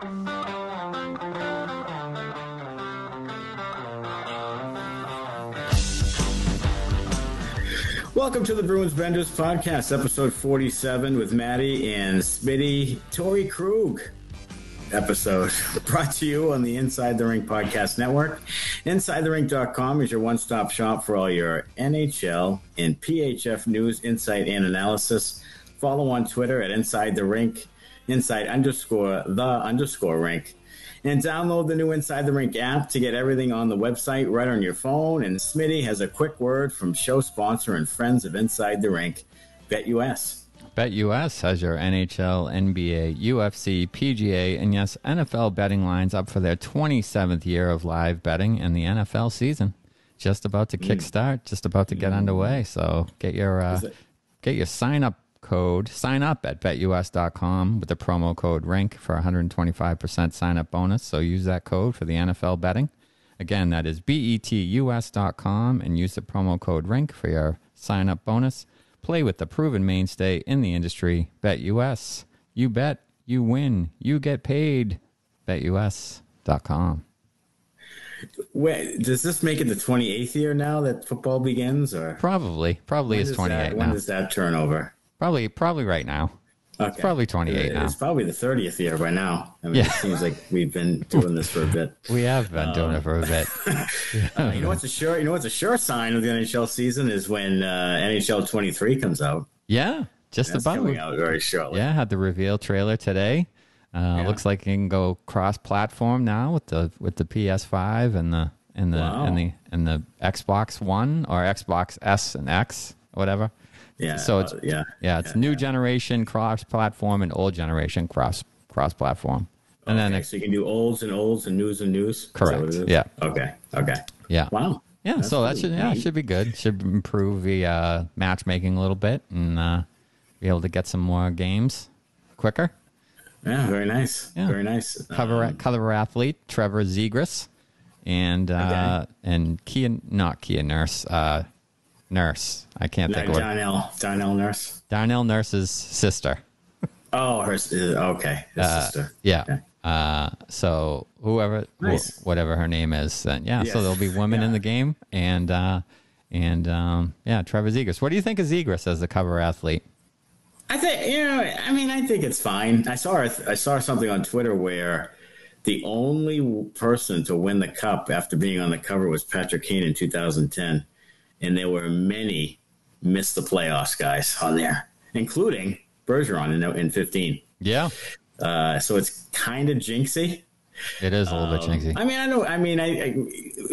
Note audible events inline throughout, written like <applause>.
Welcome to the Bruins Benders podcast, episode 47 with Maddie and Smitty Torey Krug. Episode <laughs> brought to you on the Inside the Rink podcast network. InsideTheRink.com is your one stop shop for all your NHL and PHF news, insight, and analysis. Follow on Twitter at Inside the Rink, inside underscore the underscore rink and download the new Inside the Rink app to get everything on the website right on your phone. And Smitty has a quick word from show sponsor and friends of Inside the Rink, BetUS. BetUS has your NHL, NBA, UFC, PGA, and yes, NFL betting lines up for their 27th year of live betting and the NFL season. Just about to kickstart, just about to get underway. So get your uh, get your sign up code, sign up at betus.com with the promo code RINK for 125% sign up bonus. So use that code for the NFL betting. Again, that is betus.com and use the promo code RINK for your sign up bonus. Play with the proven mainstay in the industry, BetUS. You bet, you win, you get paid. BetUS.com. Wait, does this make it the 28th year now that football begins? or Probably. Probably when is does 28 that, now. When does that turn over? Probably, probably right now. Okay. probably 28 now. It's probably the 30th year by now. I mean, Yeah. it seems like we've been doing this for a bit. <laughs> We have been doing it for a bit. <laughs> Uh, you know what's a sure? You know what's a sure sign of the NHL season is when uh, NHL 23 comes out. Yeah, just That's about. coming out very shortly. Yeah, had the reveal trailer today. Uh, Looks like it can go cross-platform now with the with the PS5 and the and the Wow. and the and the Xbox One or Xbox S and X, whatever. Yeah. So it's uh, yeah. yeah, it's new generation cross-platform and old generation cross cross-platform. And okay, then so you can do olds and olds and news and news. Correct, yeah. Okay. Okay. yeah, Wow. yeah. That's so that should yeah neat. should be good. Should improve the uh, matchmaking a little bit and uh, be able to get some more games quicker. Yeah. Very nice. Yeah. Very nice. cover Um, cover athlete Trevor Zegras and uh, and Kia not Kia Nurse uh, Nurse I can't think of what Darnell. Darnell Nurse. Darnell Nurse's sister Oh, her. uh, Okay. His sister. yeah Okay. uh, so whoever wh- whatever her name is then yeah so there'll be women in the game and uh, and um, yeah Trevor Zegras what do you think of Zegras as the cover athlete I think you know. I mean, I think it's fine. I saw I saw something on Twitter where the only person to win the cup after being on the cover was Patrick Kane in 2010, and there were many miss the playoffs guys on there, including Bergeron in, in 15. yeah Uh, so it's kind of jinxy. it is a little bit jinxy I mean, I know. I mean, I, I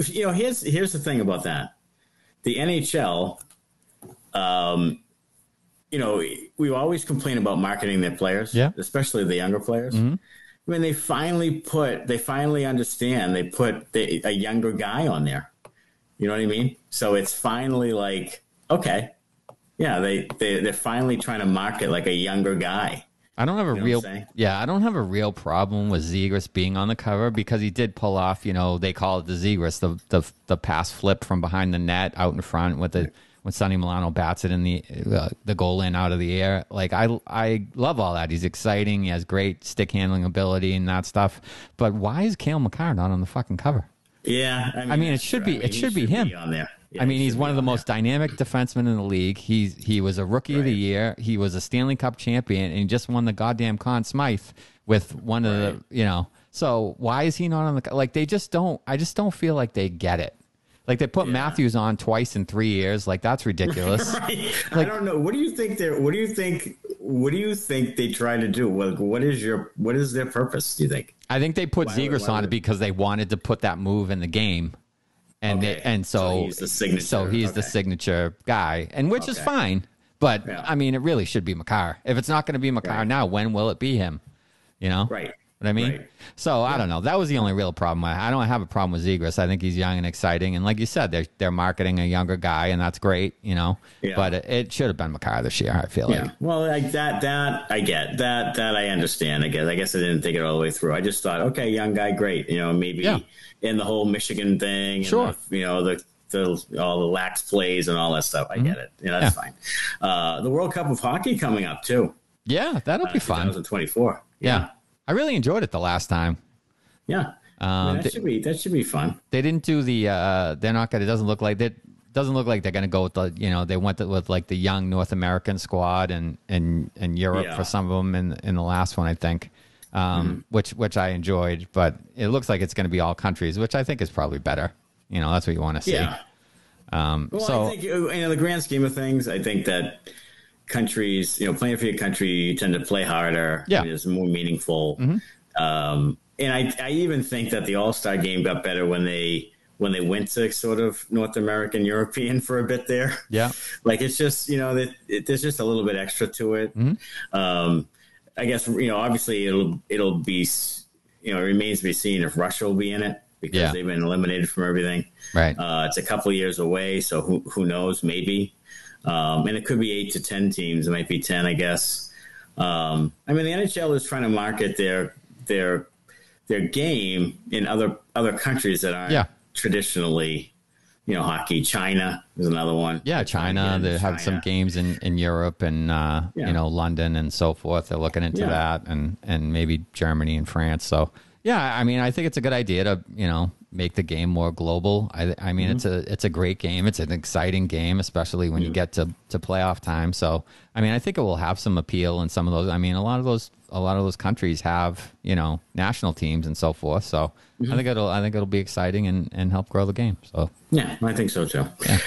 you know, here's here's the thing about that. The NHL, um, you know, we always complain about marketing their players, Yeah. especially the younger players. When they finally put, they finally understand. They put the, a younger guy on there. You know what I mean? So it's finally like, okay, yeah, they they they're finally trying to market like a younger guy. I don't have a know real yeah, I don't have a real problem with Zegras being on the cover because he did pull off, you know, they call it the Zegras, the the the pass flip from behind the net out in front with the when Sonny Milano bats it in the uh, the goal in out of the air. Like I I love all that. He's exciting. He has great stick handling ability and that stuff. But why is Cale Makar not on the fucking cover? Yeah, I mean, it should true. be- I it he should be him. on there. Yeah, I mean, he's one of the most dynamic defensemen in the league. He's he was a rookie of the year. He was a Stanley Cup champion, and he just won the goddamn Conn Smythe with one of the you know. So why is he not on the like? They just don't. I just don't feel like they get it. Like they put Yeah. Matthews on twice in three years. Like that's ridiculous. <laughs> Right. I don't know. What do you think There. What do you think? What do you think they try to do? What What is your What is their purpose? Do you think? I think they put Why- Zegras why on it because they wanted to put that move in the game, and Okay. they, and so, So he's the signature. So he's the signature guy, and which is fine. But Yeah. I mean, it really should be Makar. If it's not going to be Makar Right. now, when will it be him? You know, Right. What I mean? Right. So I don't know. That was the only real problem. I, I don't have a problem with Zegras. I think he's young and exciting, and like you said, they're they're marketing a younger guy, and that's great. You know, Yeah. but it, it should have been Makar this year. I feel Yeah. like. Well, like that. That I get. That that I understand. I guess. I guess I didn't think it all the way through. I just thought, okay, young guy, great. You know, maybe Yeah. in the whole Michigan thing. and Sure. the- you know the. The, all the lax plays and all that stuff. I get it. You know, that's Mm-hmm. Yeah. fine. Uh, the World Cup of Hockey coming up too. Yeah, that'll be Uh, fun. 2024. Yeah. I really enjoyed it the last time. Yeah, Um, that th- should be that should be fun. they didn't do the. Uh, they're not gonna. It doesn't look like that. Doesn't look like they're gonna go with the. You know, they went with like the young North American squad and and and Europe Yeah. for some of them in in the last one, I think. Um, which which I enjoyed, but it looks like it's going to be all countries, which I think is probably better. You know, that's what you want to see. Yeah. Um, Well, so I think you know, the grand scheme of things, I think that countries, you know, playing for your country, you tend to play harder. Yeah. Mm-hmm. it's more meaningful. Um, and I, I even think that the All Star game got better when they when they went to sort of North American European for a bit there. yeah, <laughs> Like it's just you know that it, there's just a little bit extra to it. Mm-hmm. Um, I guess you know obviously it'll it'll be s- you know it remains to be seen if Russia will be in it because Yeah. they've been eliminated from everything. right. Uh, it's a couple of years away, so who who knows? Maybe, um, and it could be eight to ten teams. It might be ten, I guess. Um, I mean, the NHL is trying to market their their their game in other other countries that aren't Yeah. traditionally, you know, hockey. China is another one. Yeah, China. They have some games in, in Europe and uh, Yeah. you know London and so forth. They're looking into Yeah. that and and maybe Germany and France. So yeah, I mean, I think it's a good idea to you know make the game more global. I I mean, it's Mm-hmm. a it's a great game. It's an exciting game, especially when you get to to playoff time. So I mean, I think it will have some appeal in some of those. I mean, a lot of those a lot of those countries have you know national teams and so forth. So Mm-hmm. I think it'll I think it'll be exciting and and help grow the game. So Yeah, I think so too.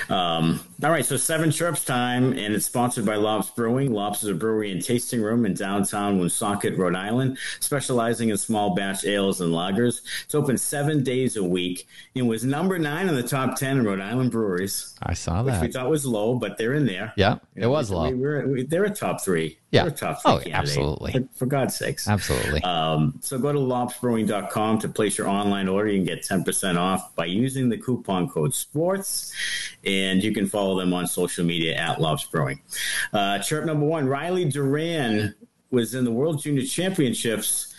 Um, all right, so seven chirps time, and it's sponsored by Lops Brewing. Lops is a brewery and tasting room in downtown Woonsocket, Rhode Island, specializing in small batch ales and lagers. It's open seven days a week and was number nine in the top ten in Rhode Island breweries, I saw which we that. thought was low, but they're in there. Yeah, it was we- low. We, we're, we, they're a top three. Yeah. They're a top three Oh, candidate, absolutely. For, for God's sakes. Absolutely. Um, so go to lopsbrewing.com to place your online order. You can get 10% off by using the coupon code SPORTS, and you can follow them on social media at Lops Brewing. Uh, chirp number one Riley Duran was in the World Junior Championships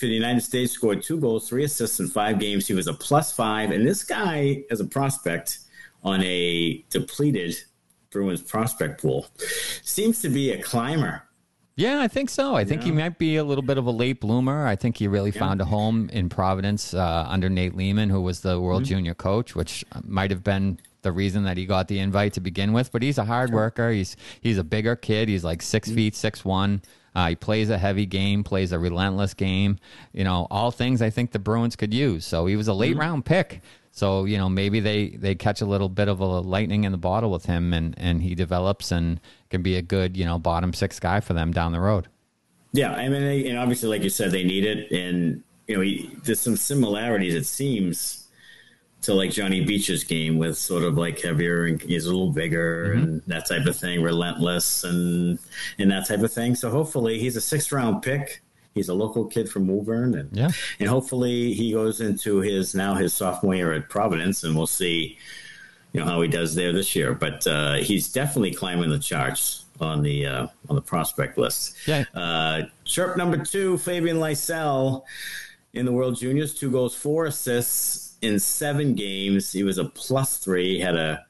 for the United States, scored two goals, three assists in five games. He was a plus five, and this guy, as a prospect on a depleted Bruins prospect pool, seems to be a climber. Yeah, I think so. I think he might be a little bit of a late bloomer. I think he really found a home in Providence uh, under Nate Leaman, who was the Mm-hmm. World Junior coach, which might have been the reason that he got the invite to begin with. But he's a hard worker. He's he's a bigger kid. He's like 6 Mm-hmm. feet six one. Uh, he plays a heavy game, plays a relentless game. You know, all things I think the Bruins could use. So he was a Mm-hmm. late round pick. So you know maybe they they catch a little bit of a lightning in the bottle with him, and and he develops and can be a good you know bottom six guy for them down the road. Yeah, I mean, they, and obviously, like you said, they need it, and you know, he, there's some similarities. It seems to like Johnny Beecher's game with sort of like heavier and he's a little bigger and that type of thing, relentless and and that type of thing. So hopefully, he's a sixth round pick. He's a local kid from Woburn, and Yeah. and hopefully he goes into his now his sophomore year at Providence, and we'll see, you know, how he does there this year. But uh, he's definitely climbing the charts on the uh, on the prospect list. Yeah. Uh, chirp number two, Fabian Lysell in the World Juniors, two goals, four assists in seven games. He was a plus three, had a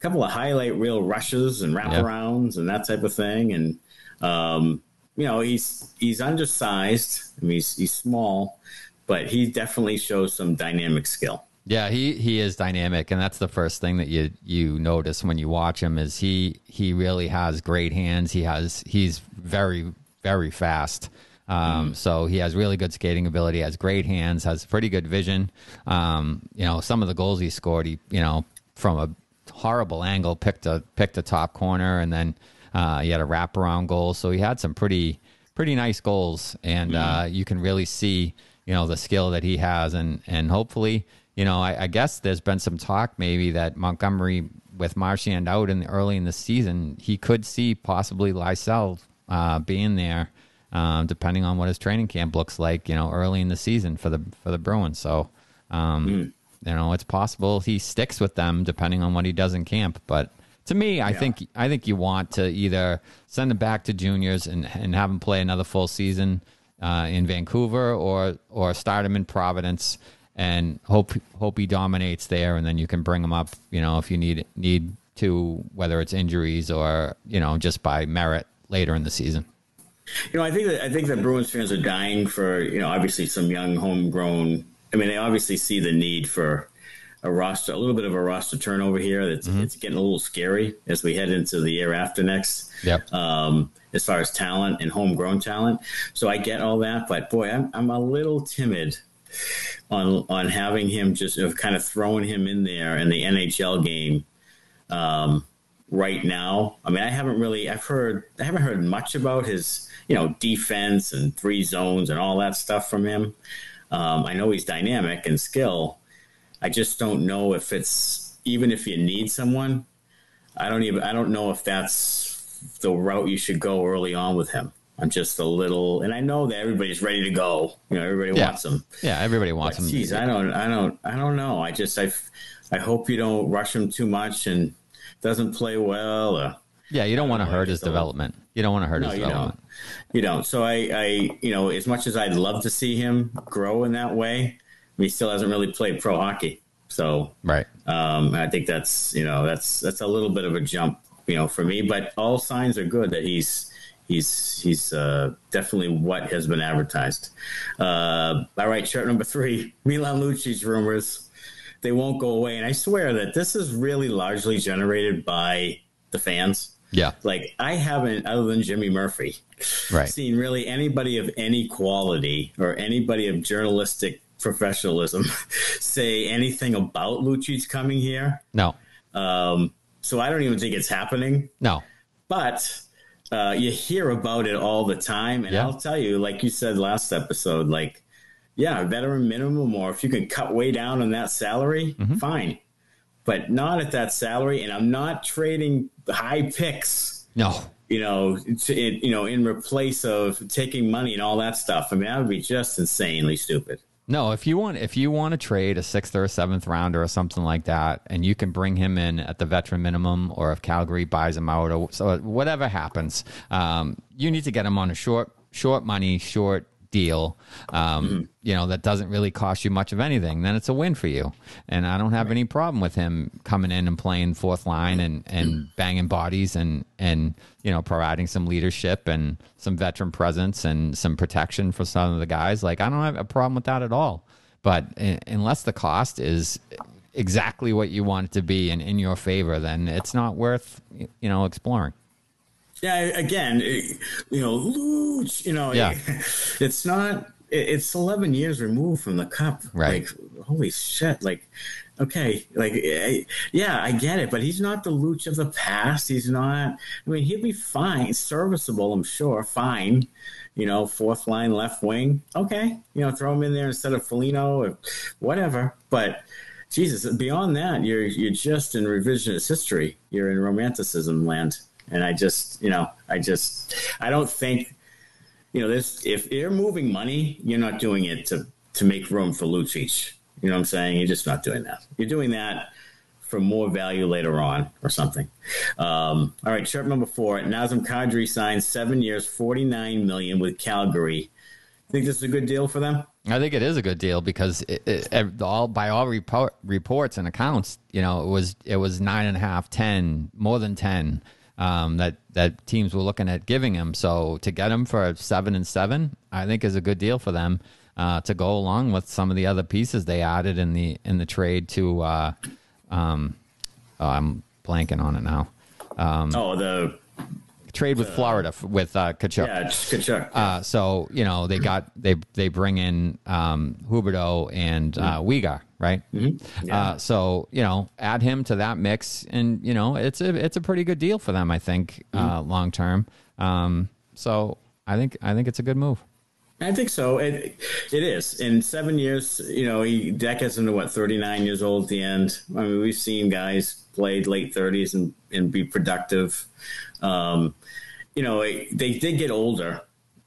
couple of highlight reel rushes and wraparounds and that type of thing. And um, you know, he's he's undersized. I mean, he's he's small, but he definitely shows some dynamic skill. Yeah, he he is dynamic, and that's the first thing that you you notice when you watch him is he he really has great hands. He has he's very very fast. Um, So he has really good skating ability, has great hands, has pretty good vision. Um, you know, some of the goals he scored, he you know from a horrible angle picked a picked a top corner, and then uh, he had a wraparound goal. So he had some pretty pretty nice goals, and uh, you can really see you know the skill that he has, and and hopefully you know I, I guess there's been some talk maybe that Montgomery with Marchand out in the, early in the season, he could see possibly Lysell uh, being there. Um, depending on what his training camp looks like, you know, early in the season for the for the Bruins. So, um, you know, it's possible he sticks with them depending on what he does in camp. But to me, I think I think you want to either send him back to juniors and and have him play another full season uh, in Vancouver, or or start him in Providence and hope hope he dominates there, and then you can bring him up. You know, if you need need to, whether it's injuries or you know just by merit later in the season. You know, I think that I think that Bruins fans are dying for you know obviously some young homegrown. I mean, they obviously see the need for a roster, a little bit of a roster turnover here. That's mm-hmm. it's getting a little scary as we head into the year after next. Yep. Um, as far as talent and homegrown talent, so I get all that, but boy, I'm I'm a little timid on on having him just know, kind of throwing him in there in the NHL game. Um, right now. I mean, I haven't really, I've heard, I haven't heard much about his, you know, defense and three zones and all that stuff from him. Um, I know he's dynamic and skill. I just don't know if it's, even if you need someone, I don't even, I don't know if that's the route you should go early on with him. I'm just a little, and I know that everybody's ready to go. You know, everybody yeah. wants him. Yeah, everybody wants but, him. Geez, I don't, I don't, I don't know. I just, I, I hope you don't rush him too much and doesn't play well. Or, yeah, you don't want to hurt his development. You don't want to hurt no, his development. Don't. You don't. So I, I, you know, as much as I'd love to see him grow in that way, he still hasn't really played pro hockey. So right, um, I think that's you know that's that's a little bit of a jump, you know, for me. But all signs are good that he's he's he's uh, definitely what has been advertised. Uh, all right, shirt number three, <laughs> Milan Lucic rumors they won't go away. And I swear that this is really largely generated by the fans. Yeah. Like I haven't, other than Jimmy Murphy, right. seen really anybody of any quality or anybody of journalistic professionalism <laughs> say anything about Lucic coming here. No. Um, so I don't even think it's happening. No. But uh, you hear about it all the time. And yeah. I'll tell you, like you said last episode, like yeah, veteran minimum, or if you can cut way down on that salary, mm-hmm. fine. But not at that salary, and I'm not trading high picks. No, you know, to, you know, in replace of taking money and all that stuff. I mean, that would be just insanely stupid. No, if you want if you want to trade a sixth or a seventh rounder or something like that, and you can bring him in at the veteran minimum, or if Calgary buys him out, or so whatever happens, um, you need to get him on a short short money, short deal, um, mm-hmm. you know, that doesn't really cost you much of anything, then it's a win for you. And I don't have any problem with him coming in and playing fourth line and, and mm-hmm. banging bodies and, and, you know, providing some leadership and some veteran presence and some protection for some of the guys. Like, I don't have a problem with that at all. But unless the cost is exactly what you want it to be and in your favor, then it's not worth, you know, exploring. Yeah, again, you know, Luch, you know, yeah. <laughs> it's not. It's 11 years removed from the cup. Right. Like, holy shit! Like, okay, like, yeah, I get it, but he's not the Luch of the past. He's not. I mean, he'll be fine, serviceable, I'm sure, fine. You know, fourth line, left wing. Okay, you know, throw him in there instead of Foligno or whatever. But Jesus, beyond that, you're you're just in revisionist history. You're in romanticism land. And I just, you know, I just, I don't think, you know, this, if you're moving money, you're not doing it to, to make room for Lucic. You know what I'm saying? You're just not doing that. You're doing that for more value later on or something. Um, all right, shirt number four. Nazem Kadri signs seven years, 49 million with Calgary. Think this is a good deal for them? I think it is a good deal because it, it, all by all report, reports and accounts, you know, it was it was nine and a half, ten, more than ten um, that that teams were looking at giving him. So to get him for seven and seven, I think is a good deal for them uh, to go along with some of the other pieces they added in the in the trade to. Uh, um, oh, I'm blanking on it now. Um, oh, the trade with Florida with uh, Tkachuk. Yeah, Tkachuk. Uh, so you know they got they they bring in um, Huberdeau and uh, mm-hmm. Weegar, right? Mm-hmm. Yeah. Uh, so you know add him to that mix, and you know it's a it's a pretty good deal for them, I think, uh, mm-hmm. long term. Um, so I think I think it's a good move. I think so. It it is. In seven years, you know, he Deck is into what thirty nine years old at the end. I mean, we've seen guys played late thirties and and be productive. Um, you know, they did get older.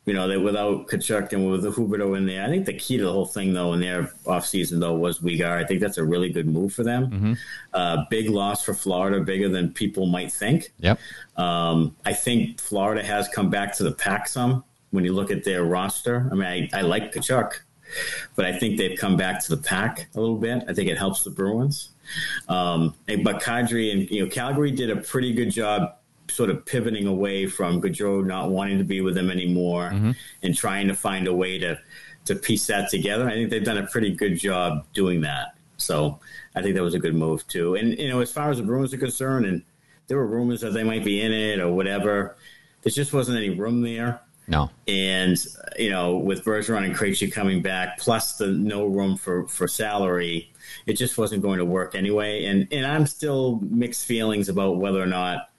You know, that without Tkachuk and with the Huberdeau in there, I think the key to the whole thing, though, in their offseason, though, was Weegar. I think that's a really good move for them. Mm-hmm. Uh, big loss for Florida, bigger than people might think. Yep. Um, I think Florida has come back to the pack some when you look at their roster. I mean, I, I like Tkachuk, but I think they've come back to the pack a little bit. I think it helps the Bruins. Um, but Kadri and you know Calgary did a pretty good job sort of pivoting away from Gaudreau not wanting to be with them anymore mm-hmm. and trying to find a way to to piece that together. I think they've done a pretty good job doing that. So I think that was a good move too. And you know, as far as the Bruins are concerned, and there were rumors that they might be in it or whatever, there just wasn't any room there. No. And you know, with Bergeron and Krejci coming back, plus the no room for for salary, it just wasn't going to work anyway. And and I'm still mixed feelings about whether or not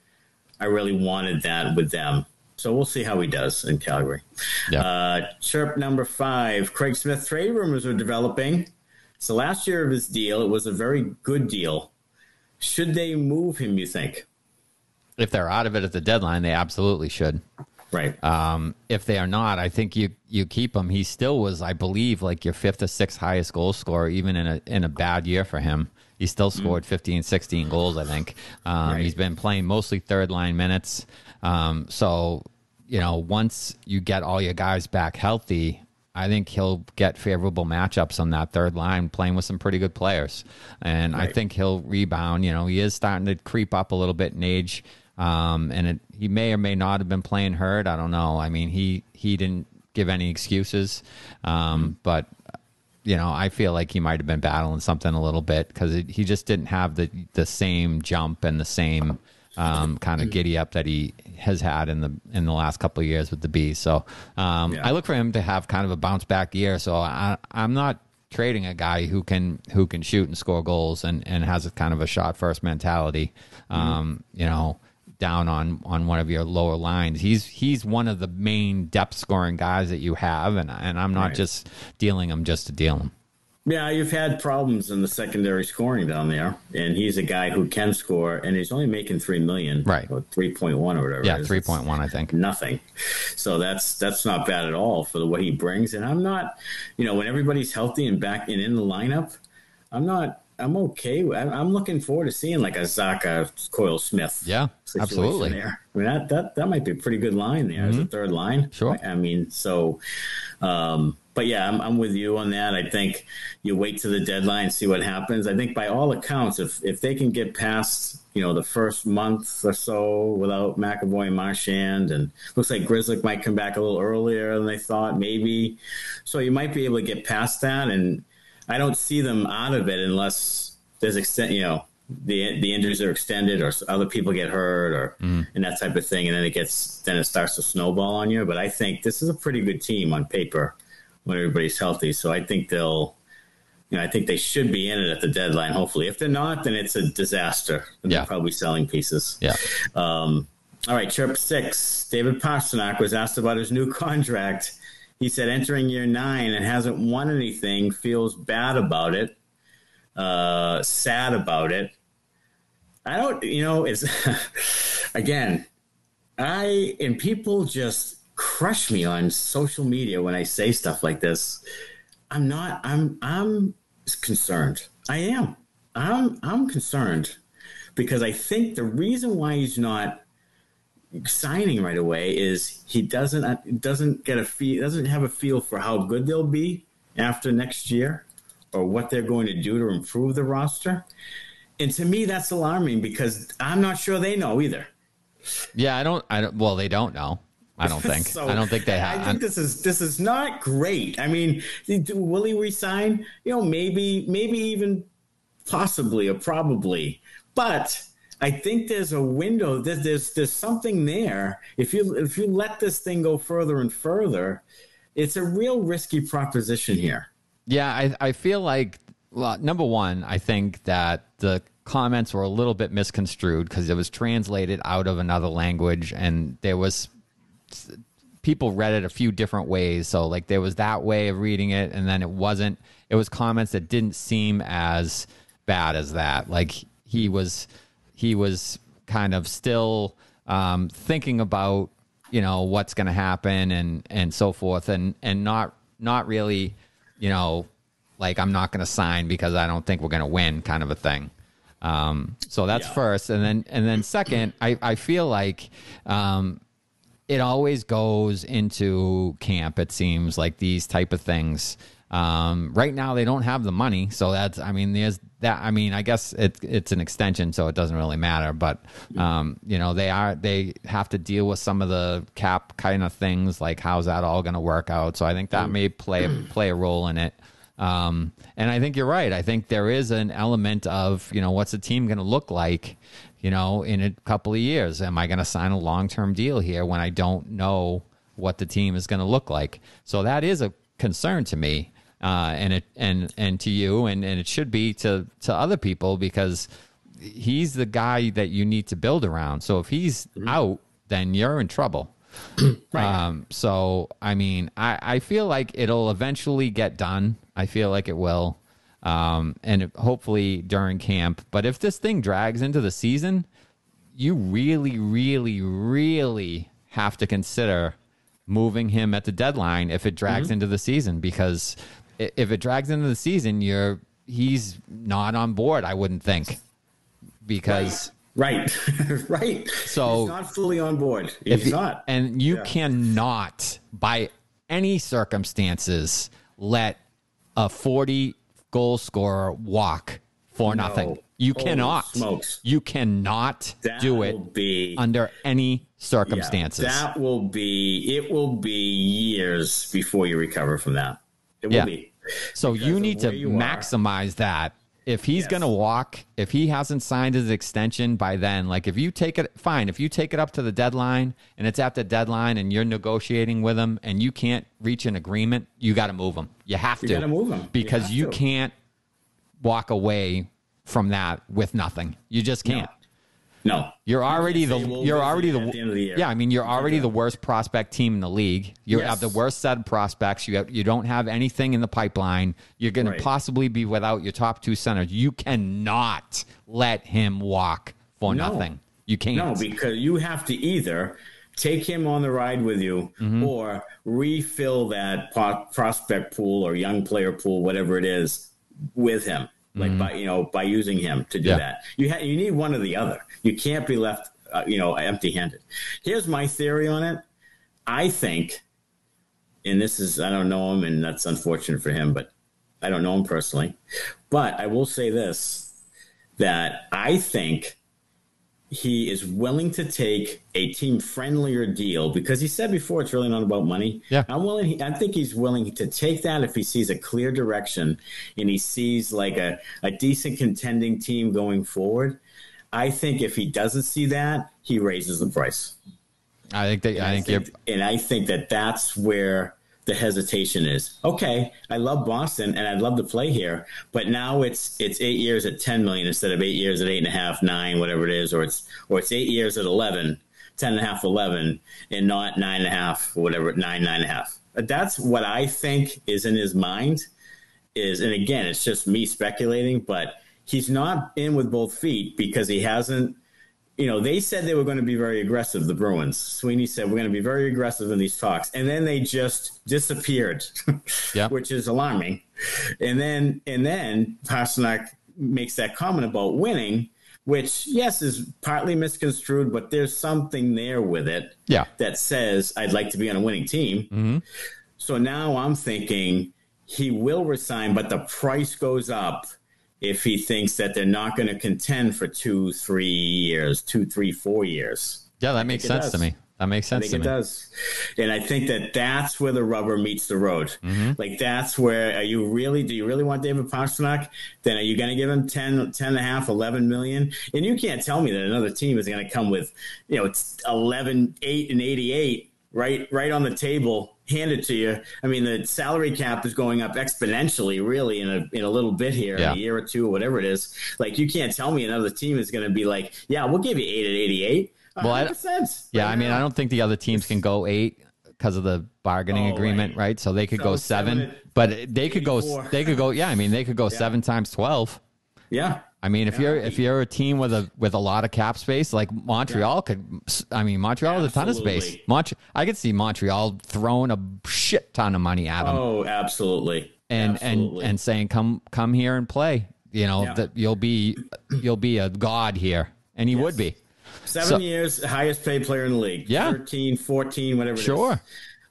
I really wanted that with them. So we'll see how he does in Calgary. Yeah. Uh, chirp number five: Craig Smith trade rumors are developing. So last year of his deal, it was a very good deal. Should they move him? You think? If they're out of it at the deadline, they absolutely should. Right. Um, if they are not, I think you you keep him. He still was, I believe, like your fifth or sixth highest goal scorer, even in a in a bad year for him. He still mm. scored mm. 15, 16 goals, I think. Um, right. He's been playing mostly third line minutes. Um, so, you know, once you get all your guys back healthy, I think he'll get favorable matchups on that third line, playing with some pretty good players. And right. I think he'll rebound. You know, he is starting to creep up a little bit in age. Um, and it, he may or may not have been playing hurt. I don't know. I mean, he he didn't give any excuses, um, mm-hmm. but you know, I feel like he might have been battling something a little bit because he just didn't have the the same jump and the same um, kind of giddy up that he has had in the in the last couple of years with the bees. So um, yeah. I look for him to have kind of a bounce back year. So I, I'm not trading a guy who can who can shoot and score goals and and has a kind of a shot first mentality. Mm-hmm. Um, you know down on on one of your lower lines. He's he's one of the main depth scoring guys that you have, and and I'm not right. just dealing him just to deal him. Yeah, you've had problems in the secondary scoring down there, and he's a guy who can score, and he's only making three million, right? Or Three point one or whatever. Yeah, three point one, I think. Nothing. So that's that's not bad at all for the what he brings. And I'm not, you know, when everybody's healthy and back and in the lineup, I'm not I'm okay. I'm looking forward to seeing like a Zacha Coyle Smith. Yeah, absolutely. There. I mean that that that might be a pretty good line there mm-hmm. as a mm-hmm. third line. Sure. I mean, so, um, but yeah, I'm, I'm with you on that. I think you wait to the deadline, see what happens. I think by all accounts, if if they can get past you know the first month or so without McAvoy and Marchand, and looks like Grzelcyk might come back a little earlier than they thought, maybe. So you might be able to get past that and I don't see them out of it unless there's extent, you know, the the injuries are extended or other people get hurt or mm. and that type of thing, and then it gets then it starts to snowball on you. But I think this is a pretty good team on paper when everybody's healthy. So I think they'll. You know, I think they should be in it at the deadline. Hopefully, if they're not, then it's a disaster. Yeah. They're probably selling pieces. Yeah. Um, all right, chirp six. David Pastrnak was asked about his new <laughs> contract he said entering year nine and hasn't won anything, feels bad about it, uh, sad about it. I don't, you know, it's <laughs> again, I and people just crush me on social media when I say stuff like this. I'm not. I'm. I'm concerned. I am. I'm. I'm concerned because I think the reason why he's not signing right away is he doesn't uh, doesn't get a feel doesn't have a feel for how good they'll be after next year or what they're going to do to improve the roster. And to me, that's alarming because I'm not sure they know either. Yeah, I don't. I don't. Well, they don't know. I don't think. <laughs> so, I don't think they have. I think this is this is not great. I mean, will he resign? You know, maybe, maybe even possibly or probably, but I think there's a window. There's, there's there's something there. If you if you let this thing go further and further, it's a real risky proposition here. Yeah, I I feel like well, number one, I think that the comments were a little bit misconstrued because it was translated out of another language, and there was people read it a few different ways. So like there was that way of reading it, and then it wasn't. It was comments that didn't seem as bad as that. Like he was he was kind of still um, thinking about you know what's going to happen and and so forth and and not not really you know like I'm not going to sign because I don't think we're going to win kind of a thing. Um, so that's yeah. first, and then and then second, I I feel like um, it always goes into camp. It seems like these type of things Um, right now they don't have the money, so that's I mean there's that I mean I guess it, it's an extension, so it doesn't really matter. But um, you know they are they have to deal with some of the cap kind of things like how's that all going to work out. So I think that may play <clears throat> play a role in it. Um, and I think you're right. I think there is an element of you know what's the team going to look like, you know, in a couple of years. Am I going to sign a long term deal here when I don't know what the team is going to look like? So that is a concern to me uh, and it and and to you, and and it should be to to other people because he's the guy that you need to build around. So if he's mm-hmm. out, then you're in trouble. <clears throat> right. Um, so I mean, I I feel like it'll eventually get done. I feel like it will. Um, and hopefully during camp. But if this thing drags into the season, you really, really, really have to consider moving him at the deadline if it drags mm-hmm. into the season because if it drags into the season, you're he's not on board. I wouldn't think because. Right, <laughs> right. So he's not fully on board. He's if, not, and you yeah. cannot, by any circumstances, let a forty goal scorer walk for no. nothing. You Holy cannot. Smokes. You cannot that do it be, under any circumstances. Yeah, that will be. It will be years before you recover from that. It will yeah. be. So you need to you maximize that. If he's yes. going to walk, if he hasn't signed his extension by then, like if you take it, fine. If you take it up to the deadline and it's at the deadline and you're negotiating with him and you can't reach an agreement, you got to move him. You have you to move him because you, you can't walk away from that with nothing. You just can't. No. No, you're already the you're already the, the, the yeah. I mean, you're already the worst prospect team in the league. You yes. have the worst set of prospects. You have, you don't have anything in the pipeline. You're going right. to possibly be without your top two centers. You cannot let him walk for no. nothing. You can't. No, because you have to either take him on the ride with you mm-hmm. or refill that prospect pool or young player pool, whatever it is, with him like mm-hmm. by you know by using him to do yeah. that. You ha- you need one or the other. You can't be left uh, you know empty handed. Here's my theory on it. I think, and this is I don't know him, and that's unfortunate for him, but I don't know him personally. But I will say this: that I think he is willing to take a team friendlier deal because he said before it's really not about money. Yeah. I'm willing, I think he's willing to take that if he sees a clear direction and he sees like a, a decent contending team going forward. I think if he doesn't see that, he raises the price. I think that, I, I, think, think and I think that that's where the hesitation is okay i love boston and i'd love to play here but now it's it's eight years at 10 million instead of eight years at eight and a half nine whatever it is or it's or it's eight years at 11 10 and a half 11 and not nine and a half whatever nine nine and a half. That's what i think is in his mind is and again it's just me speculating but he's not in with both feet because he hasn't you know, they said they were going to be very aggressive, the Bruins. Sweeney said, we're going to be very aggressive in these talks. And then they just disappeared, <laughs> yep. which is alarming. And then, and then Pastrnak makes that comment about winning, which, yes, is partly misconstrued, but there's something there with it yeah. that says, I'd like to be on a winning team. Mm-hmm. So now I'm thinking he will resign, but the price goes up if he thinks that they're not going to contend for two, three years, two, three, four years. Yeah, that makes sense to me. That makes sense I think to it me. does. And I think that that's where the rubber meets the road. Mm-hmm. Like that's where are you really, do you really want David Pastrnak? Then are you going to give him 10, 10 and a half, 11 million? And you can't tell me that another team is going to come with, you know, it's 11, 8 and 88 right, right on the table hand it to you. I mean, the salary cap is going up exponentially, really, in a in a little bit here, yeah. a year or two, or whatever it is. Like, you can't tell me another team is going to be like, yeah, we'll give you eight at eighty eight. Uh, well, I, yeah, I mean, uh, I don't think the other teams can go eight because of the bargaining oh, agreement, right. right. So they could so go seven, seven but they could go, they could go, yeah. I mean, they could go <laughs> yeah. seven times twelve. Yeah, I mean, if yeah, you're if you're a team with a with a lot of cap space, like Montreal yeah. could, I mean, Montreal has a ton of space. Mont- I could see Montreal throwing a shit ton of money at them. Oh, absolutely. And absolutely. and and saying, come come here and play. You know yeah. that you'll be you'll be a god here, and he yes. would be. Seven so, years, highest paid player in the league. Yeah, 13, 14, whatever. Sure,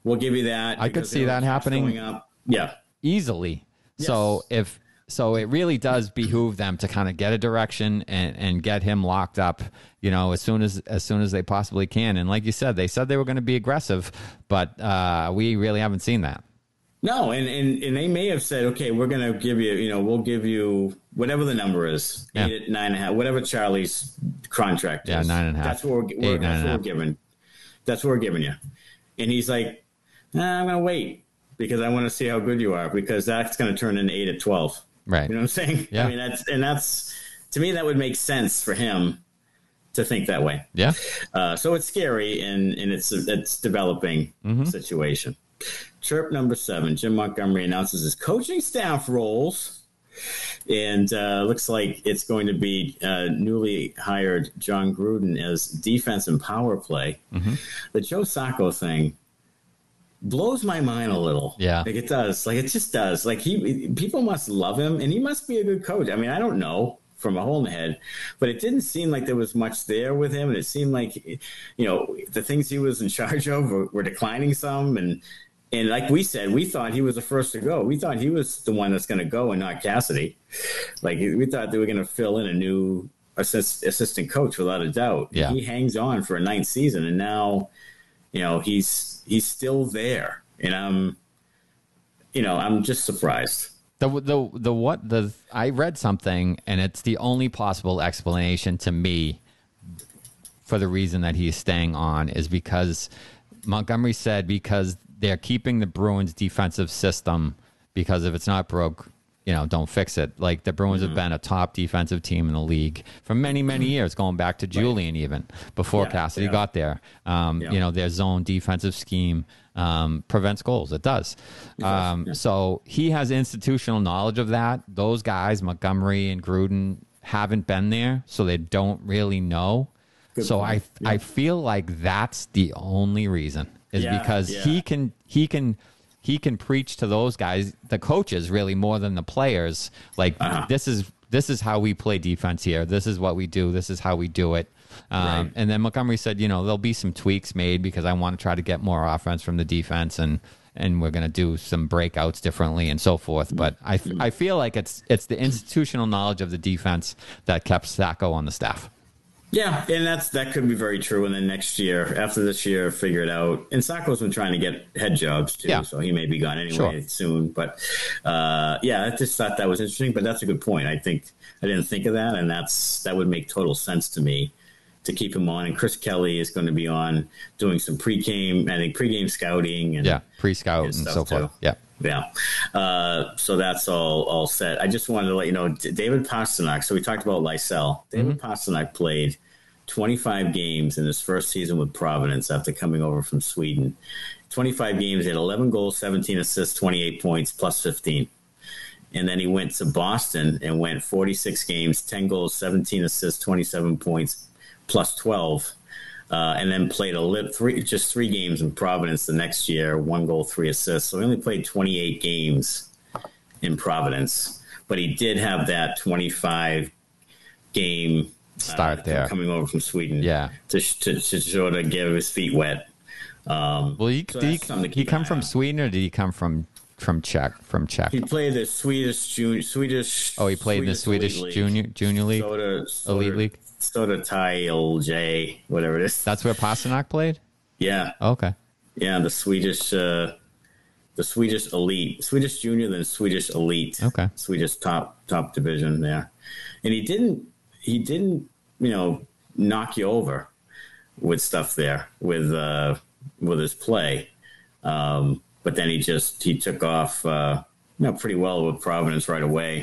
we'll give you that. I could see that happening. Yeah, easily. So if so it really does behoove them to kind of get a direction and, and get him locked up, you know, as soon as as soon as they possibly can. And like you said, they said they were going to be aggressive, but uh, we really haven't seen that. No, and, and and they may have said, okay, we're going to give you, you know, we'll give you whatever the number is, Yeah. eight, nine and a half, whatever Charlie's contract Yeah, is. nine and a half. That's what we're, we're, nine that's what we're giving. That's what we're giving you. And he's like, nah, I'm going to wait because I want to see how good you are because that's going to turn into eight at twelve. Right. You know what I'm saying? Yeah. I mean, that's and that's to me that would make sense for him to think that way. Yeah. Uh, so it's scary and, and it's it's developing Mm-hmm. situation. Chirp number seven: Jim Montgomery announces his coaching staff roles, and uh, looks like it's going to be uh, newly hired John Gruden as defense and power play. Mm-hmm. The Joe Sacco thing blows my mind a little. Yeah. like it does. Like it just does. Like he, people must love him, and he must be a good coach. I mean, I don't know from a hole in the head, but it didn't seem like there was much there with him, and it seemed like, you know, the things he was in <laughs> charge of were, were declining some, and and like we said, we thought he was the first to go. We thought he was the one that's going to go, and not Cassidy. Like we thought they were going to fill in a new assist, assistant coach without a doubt. Yeah. he hangs on for a ninth season, and now you know he's he's still there. And i'm you know i'm just surprised. The the the what the I read something and it's the only possible explanation to me for the reason that he's staying on is because Montgomery said because they're keeping the Bruins defensive system because if it's not broke, you know, don't fix it. Like the Bruins have been a top defensive team in the league for many, many years, going back to Julien even before Yeah, Cassidy yeah. got there. Um, Yeah. You know, their zone defensive scheme um, prevents goals. It does. Um, yeah. So he has institutional knowledge of that. Those guys, Montgomery and Gruden, haven't been there, so they don't really know. Good so point. I I feel like that's the only reason is because he can he can he can preach to those guys, the coaches really more than the players. Like Uh-huh. this is this is how we play defense here. This is what we do. This is how we do it. Um, Right. And then Montgomery said, you know, there'll be some tweaks made because I want to try to get more offense from the defense and and we're going to do some breakouts differently and so forth. But I, f- I feel like it's it's the institutional knowledge of the defense that kept Sacco on the staff. Yeah and that's that could be very true and then next year after this year figure it out and Sacco's been trying to get head jobs too Yeah. so he may be gone anyway Sure. soon but uh, yeah i just thought that was interesting but that's a good point i think i didn't think of that and that's that would make total sense to me to keep him on and chris kelly is going to be on doing some pre-game i think pre-game scouting and Yeah, pre scout and, and so stuff, forth. too. Yeah. Yeah. Uh, so that's all all set. I just wanted to let you know David Pastrnak. So we talked about Lysell. David Pastrnak played 25 games in his first season with Providence after coming over from Sweden. 25 games, he had 11 goals, 17 assists, 28 points, plus 15. And then he went to Boston and went 46 games, 10 goals, 17 assists, 27 points, plus 12 uh, and then played a lit three just three games in Providence the next year, one goal, three assists. So he only played 28 games in Providence, but he did have that 25 game Start uh, there. coming over from Sweden, Yeah. to to, to sort of get his feet wet. Um, Well, he, So did he, that's something to did he come from on. Sweden or did he come from from Czech? From Czech. he played the Swedish junior, Swedish. oh, he played in the Swedish Elite junior junior league. Soda, Soda, Elite League? Soda Tile J, whatever it is. That's where Pastrnak played. yeah, Okay. Yeah, the Swedish, uh, the Swedish elite, Swedish junior, then Swedish elite. Okay. Swedish top top division there, and he didn't he didn't you know knock you over with stuff there with uh, with his play, um, but then he just he took off uh, you know pretty well with Providence right away,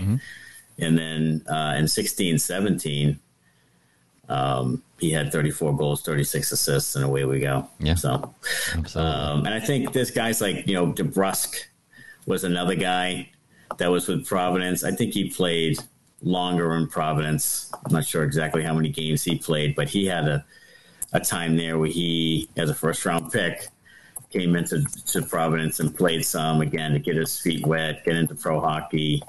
and then uh, in sixteen seventeen. Um, he had 34 goals, 36 assists, and away we go. Yeah. So, um, and I think this guy's like, you know, DeBrusk was another guy that was with Providence. I think he played longer in Providence. I'm not sure exactly how many games he played, but he had a, a time there where he, as a first round pick, came into to Providence and played some again to get his feet wet, get into pro hockey,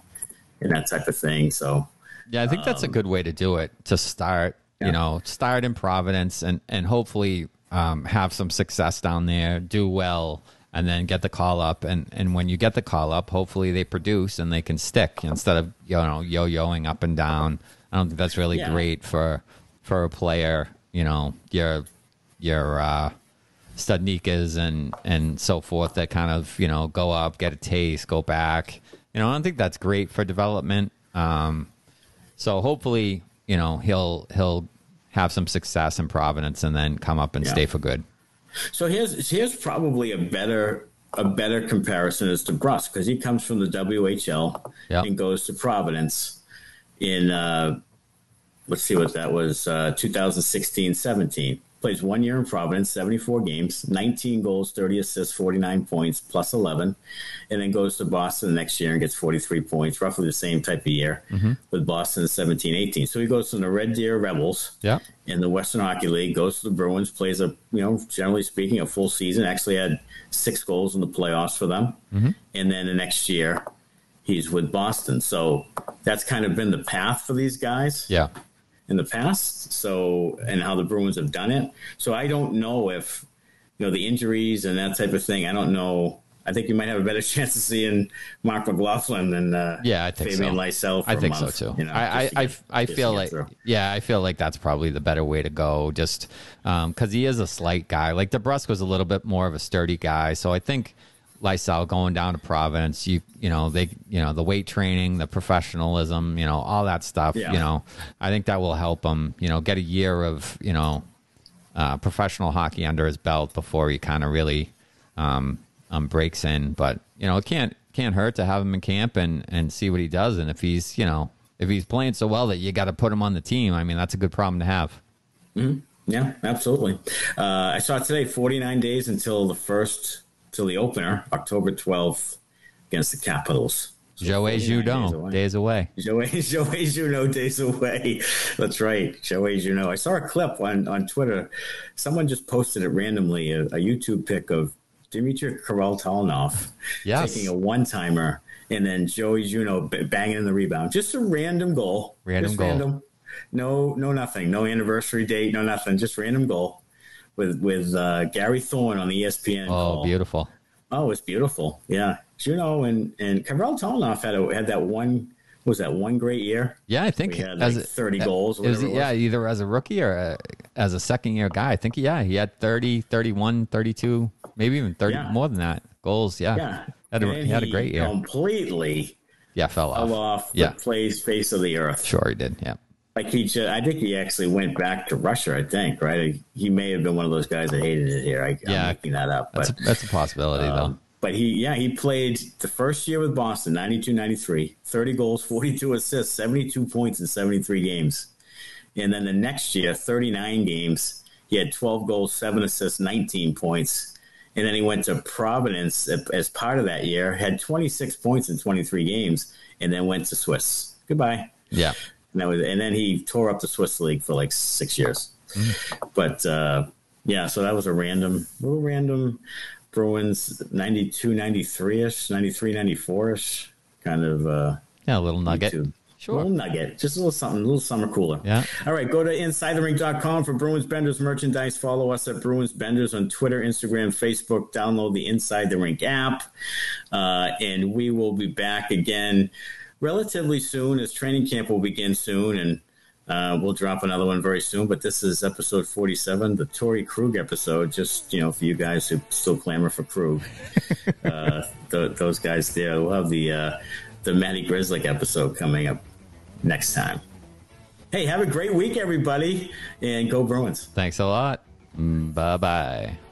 and that type of thing. So, Yeah, I think that's a good way to do it to start. Yeah. You know, start in Providence and and hopefully um, have some success down there, do well, and then get the call up. And, and when you get the call up, hopefully they produce and they can stick instead of you know yo yoing up and down. I don't think that's really Yeah. great for for a player. You know, your your uh, Studnickas and and so forth that kind of you know go up, get a taste, go back. You know, I don't think that's great for development. Um, so hopefully, you know, he'll he'll have some success in Providence and then come up and Yeah. stay for good. So here's here's probably a better a better comparison as to Bruss because he comes from the WHL Yeah. and goes to Providence in uh, let's see what that was uh, 2016 17 plays one year in Providence 74 games 19 goals 30 assists 49 points plus 11 and then goes to Boston the next year and gets 43 points roughly the same type of year mm-hmm. with Boston in 17 18 so he goes from the Red Deer Rebels Yeah. in the Western Hockey League, goes to the Bruins, plays a you know generally speaking a full season. Actually had six goals in the playoffs for them, mm-hmm. and then the next year he's with Boston. So that's kind of been the path for these guys Yeah. In the past. So and how the Bruins have done it. So I don't know if you know the injuries and that type of thing. I don't know. I think you might have a better <laughs> chance of seeing Marc McLaughlin than uh, Yeah, I think Fabian so. Lysell. I think month, so too. you know, I, I, get- I, I feel like, through. yeah, I feel like that's probably the better way to go. Just because he is a slight guy. Like DeBrusk was a little bit more of a sturdy guy, so I think Lysell going down to Providence, you you know they you know the weight training, the professionalism, you know all that stuff. Yeah. You know, I think that will help him. You know, get a year of you know uh, professional hockey under his belt before he kind of really um, um, breaks in. But you know, it can't can't hurt to have him in camp and and see what he does. And if he's you know if he's playing so well that you got to put him on the team, I mean that's a good problem to have. Yeah, absolutely. Uh, I saw today 49 days until the first, till the opener, October 12th against the Capitals. So Joey 49 days away. days away. Joey, <laughs> Joey Juneau days away. That's right. Joey Juneau. I saw a clip on, on Twitter. Someone just posted it randomly, a, a YouTube pic of Dmitry Kvartalnov Yes. taking a one timer and then Joey Juneau banging in the rebound. Just a random goal. Random Just goal. Random. No, no, nothing. No anniversary date. No, nothing. Just random goal with with uh, Gary Thorne on the ESPN. Oh, call. beautiful. Oh, it's beautiful. Yeah, Juneau and and Kvartalnov had a, had that one. Was that one great year? Yeah, I think had, as like, a- 30 goals or it was- yeah, either as a rookie or a, as a second year guy. I think yeah, he had 30, 31, 32, maybe even 30 Yeah. more than that goals. Yeah. Yeah, Had a, he had a great year. Completely yeah, fell off. fell off Yeah. the place face of the earth. Sure he did. Yeah. Like he, just, I think he actually went back to Russia. I think right. He may have been one of those guys that hated it here. I, Yeah. I'm making that up, That's but a, that's a possibility Um, but he, yeah, he played the first year with Boston, 92 93, 30 goals, 42 assists, 72 points in 73 games. And then the next year, 39 games, he had 12 goals, 7 assists, 19 points. And then he went to Providence as part of that year, had 26 points in 23 games, and then went to Swiss. Goodbye. Yeah. And, that was, and then he tore up the Swiss league for like six years. But uh, yeah, so that was a random, little random Bruins 92, 93 ish, 93, 94 ish kind of uh, Yeah, a little nugget. YouTube. Sure. Little nugget, just a little something, a little summer cooler. Yeah. All right, go to InsideTheRink.com for Bruins Benders merchandise. Follow us at Bruins Benders on Twitter, Instagram, Facebook. Download the Inside the Rink app, uh, and we will be back again relatively soon as training camp will begin soon, and uh, we'll drop another one very soon. But this is episode forty-seven, the Torey Krug episode. Just you know, for you guys who still clamor for Krug, <laughs> uh, th- those guys there. We'll have the uh, the Matty Grizzly episode coming up next time. Hey, have a great week, everybody, and go Bruins. Thanks a lot. Bye bye.